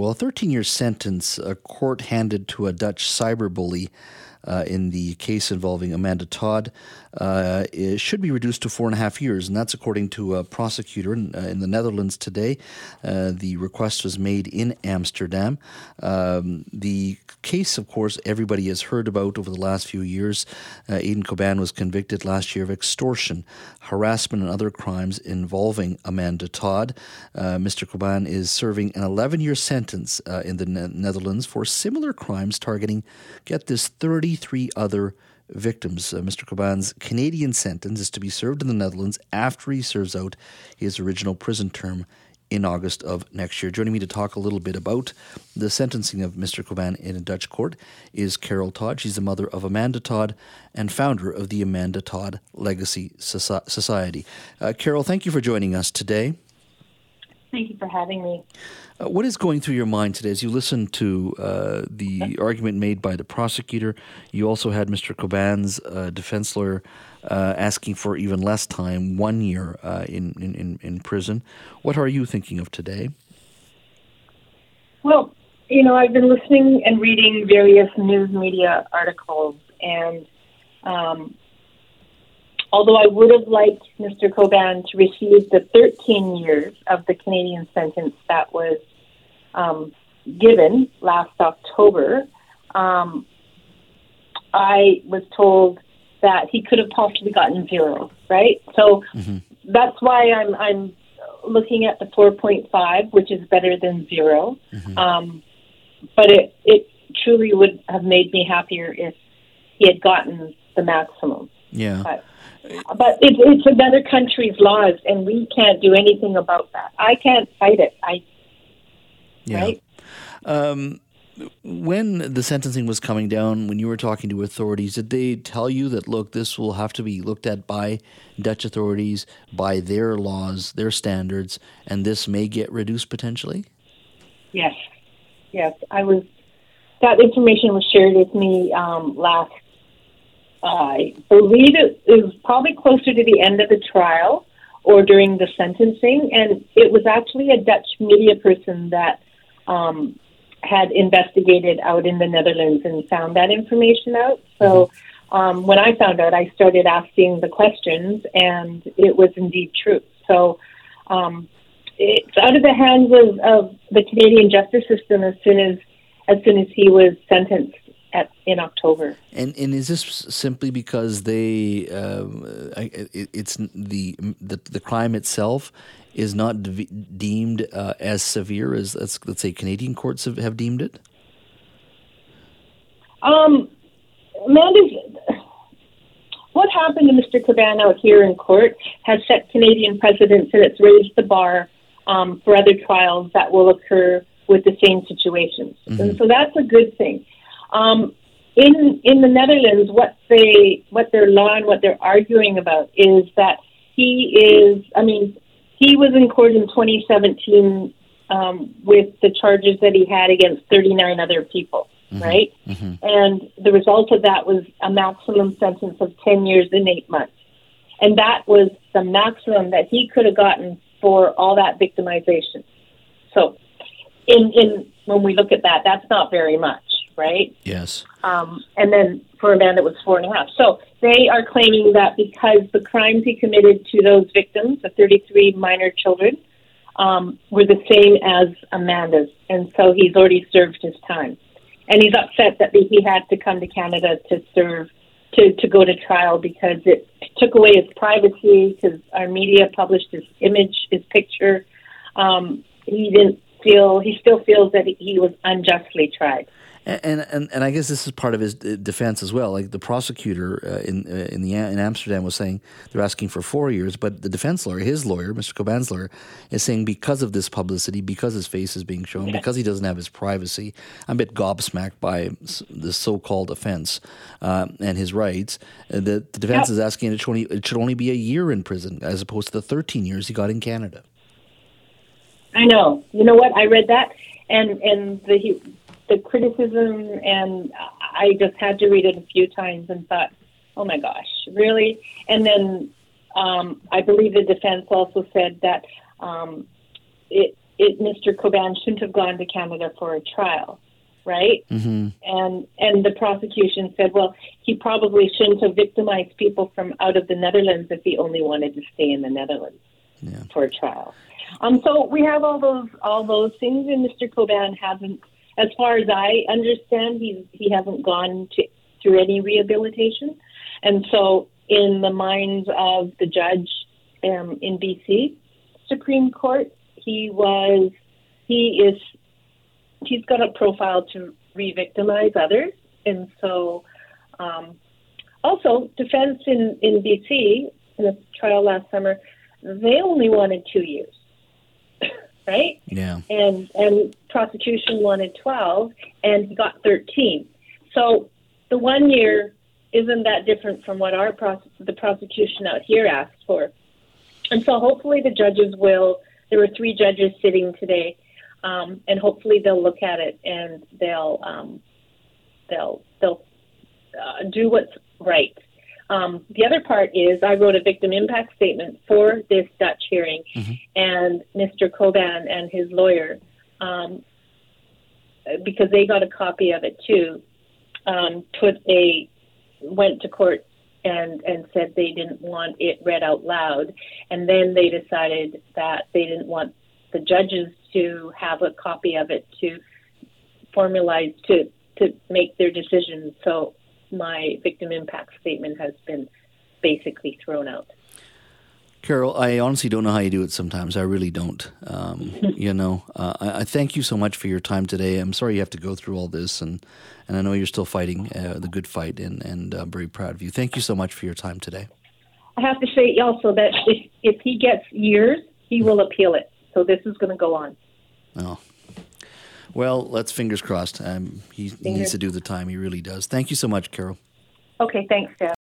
well, a 13 year sentence a court handed to a Dutch cyber bully uh, in the case involving Amanda Todd uh, should be reduced to four and a half years, and that's according to a prosecutor in, uh, in the Netherlands today. Uh, the request was made in Amsterdam. Um, the case, of course, everybody has heard about over the last few years. Uh, Aydin Coban was convicted last year of extortion, harassment, and other crimes involving Amanda Todd. Uh, Mr. Coban is serving an 11 year sentence in the ne- Netherlands for similar crimes targeting, get this, 33 other victims. Uh, Mr. Coban's Canadian sentence is to be served in the Netherlands after he serves out his original prison term in August of next year. Joining me to talk a little bit about the sentencing of Mr. Coban in a Dutch court is Carol Todd. She's the mother of Amanda Todd and founder of the Amanda Todd Legacy Society. Uh, Carol, thank you for joining us today. Thank you for having me. Uh, what is going through your mind today as you listen to uh, the argument made by the prosecutor? You also had Mr. Coban's uh, defense lawyer uh, asking for even less time, one year uh, in, in, in prison. What are you thinking of today? Well, you know, I've been listening and reading various news media articles, and um, although I would have liked Mr. Coban to receive the 13 years of the Canadian sentence that was um, given last October, um, I was told that he could have possibly gotten zero, right? So mm-hmm. that's why I'm I'm looking at the 4.5, which is better than 0 mm-hmm. um, but it it truly would have made me happier if he had gotten the maximum. Yeah. But, but it, it's another country's laws, and we can't do anything about that. I can't fight it. I yeah. right. Um, when the sentencing was coming down, when you were talking to authorities, did they tell you that look, this will have to be looked at by Dutch authorities, by their laws, their standards, and this may get reduced potentially? Yes, yes. I was. That information was shared with me um, last I believe it was probably closer to the end of the trial or during the sentencing, and it was actually a Dutch media person that um, had investigated out in the Netherlands and found that information out. So mm-hmm. um, when I found out, I started asking the questions, and it was indeed true. So um, it's out of the hands of, of the Canadian justice system as soon as as soon as he was sentenced at in October. And and is this simply because they um, it, it's the, the the crime itself is not de- deemed uh, as severe as let's, let's say Canadian courts have, have deemed it? Um, Amanda's, what happened to Mr. Coban out here in court has set Canadian precedents and it's raised the bar um, for other trials that will occur with the same situations. Mm-hmm. And so that's a good thing. Um, in in the Netherlands, what they what their law and what they're arguing about is that he is. I mean, he was in court in 2017 um, with the charges that he had against 39 other people, mm-hmm. right? Mm-hmm. And the result of that was a maximum sentence of 10 years and eight months, and that was the maximum that he could have gotten for all that victimization. So, in in when we look at that, that's not very much right? Yes. Um, and then for a man that was four and a half. So they are claiming that because the crimes he committed to those victims, the 33 minor children, um, were the same as Amanda's, and so he's already served his time. And he's upset that he had to come to Canada to serve, to, to go to trial because it took away his privacy, because our media published his image, his picture. Um, he didn't feel, he still feels that he was unjustly tried. And, and and I guess this is part of his defense as well. Like the prosecutor uh, in uh, in the in Amsterdam was saying they're asking for four years, but the defense lawyer, his lawyer, Mr. Coban's lawyer, is saying because of this publicity, because his face is being shown, because he doesn't have his privacy, I'm a bit gobsmacked by the so-called offense uh, and his rights. Uh, the, the defense yep. is asking it should, only, it should only be a year in prison as opposed to the 13 years he got in Canada. I know. You know what? I read that, and and the the criticism, and I just had to read it a few times and thought, oh my gosh, really? And then um, I believe the defense also said that um, it it, Mr. Coban shouldn't have gone to Canada for a trial, right? Mm-hmm. And and the prosecution said, well, he probably shouldn't have victimized people from out of the Netherlands if he only wanted to stay in the Netherlands Yeah. for a trial. Um, so we have all those all those things, and Mr. Coban hasn't, as far as I understand, he's he hasn't gone to through any rehabilitation, and so in the minds of the judge um, in BC Supreme Court, he was he is he's got a profile to re-victimize others, and so um, also defense in in BC in a trial last summer, they only wanted two years, right? Yeah. and and prosecution wanted 12 and he got 13 so the one year isn't that different from what our pros- the prosecution out here asked for and so hopefully the judges will there were three judges sitting today um, and hopefully they'll look at it and they'll um, they'll they'll uh, do what's right um, the other part is I wrote a victim impact statement for this Dutch hearing, and Mr. Coban and his lawyer, um, because they got a copy of it too, um, put a went to court and and said they didn't want it read out loud, and then they decided that they didn't want the judges to have a copy of it to formalize to to make their decisions. So my victim impact statement has been basically thrown out. Carol, I honestly don't know how you do it sometimes. I really don't. Um, you know, uh, I, I thank you so much for your time today. I'm sorry you have to go through all this, and, and I know you're still fighting uh, the good fight, and, and I'm very proud of you. Thank you so much for your time today. I have to say also that if, if he gets years, he will appeal it. So this is going to go on. Oh. Well, let's fingers crossed. Um, he, he needs to do the time. He really does. Thank you so much, Carol. Okay, thanks, Dad.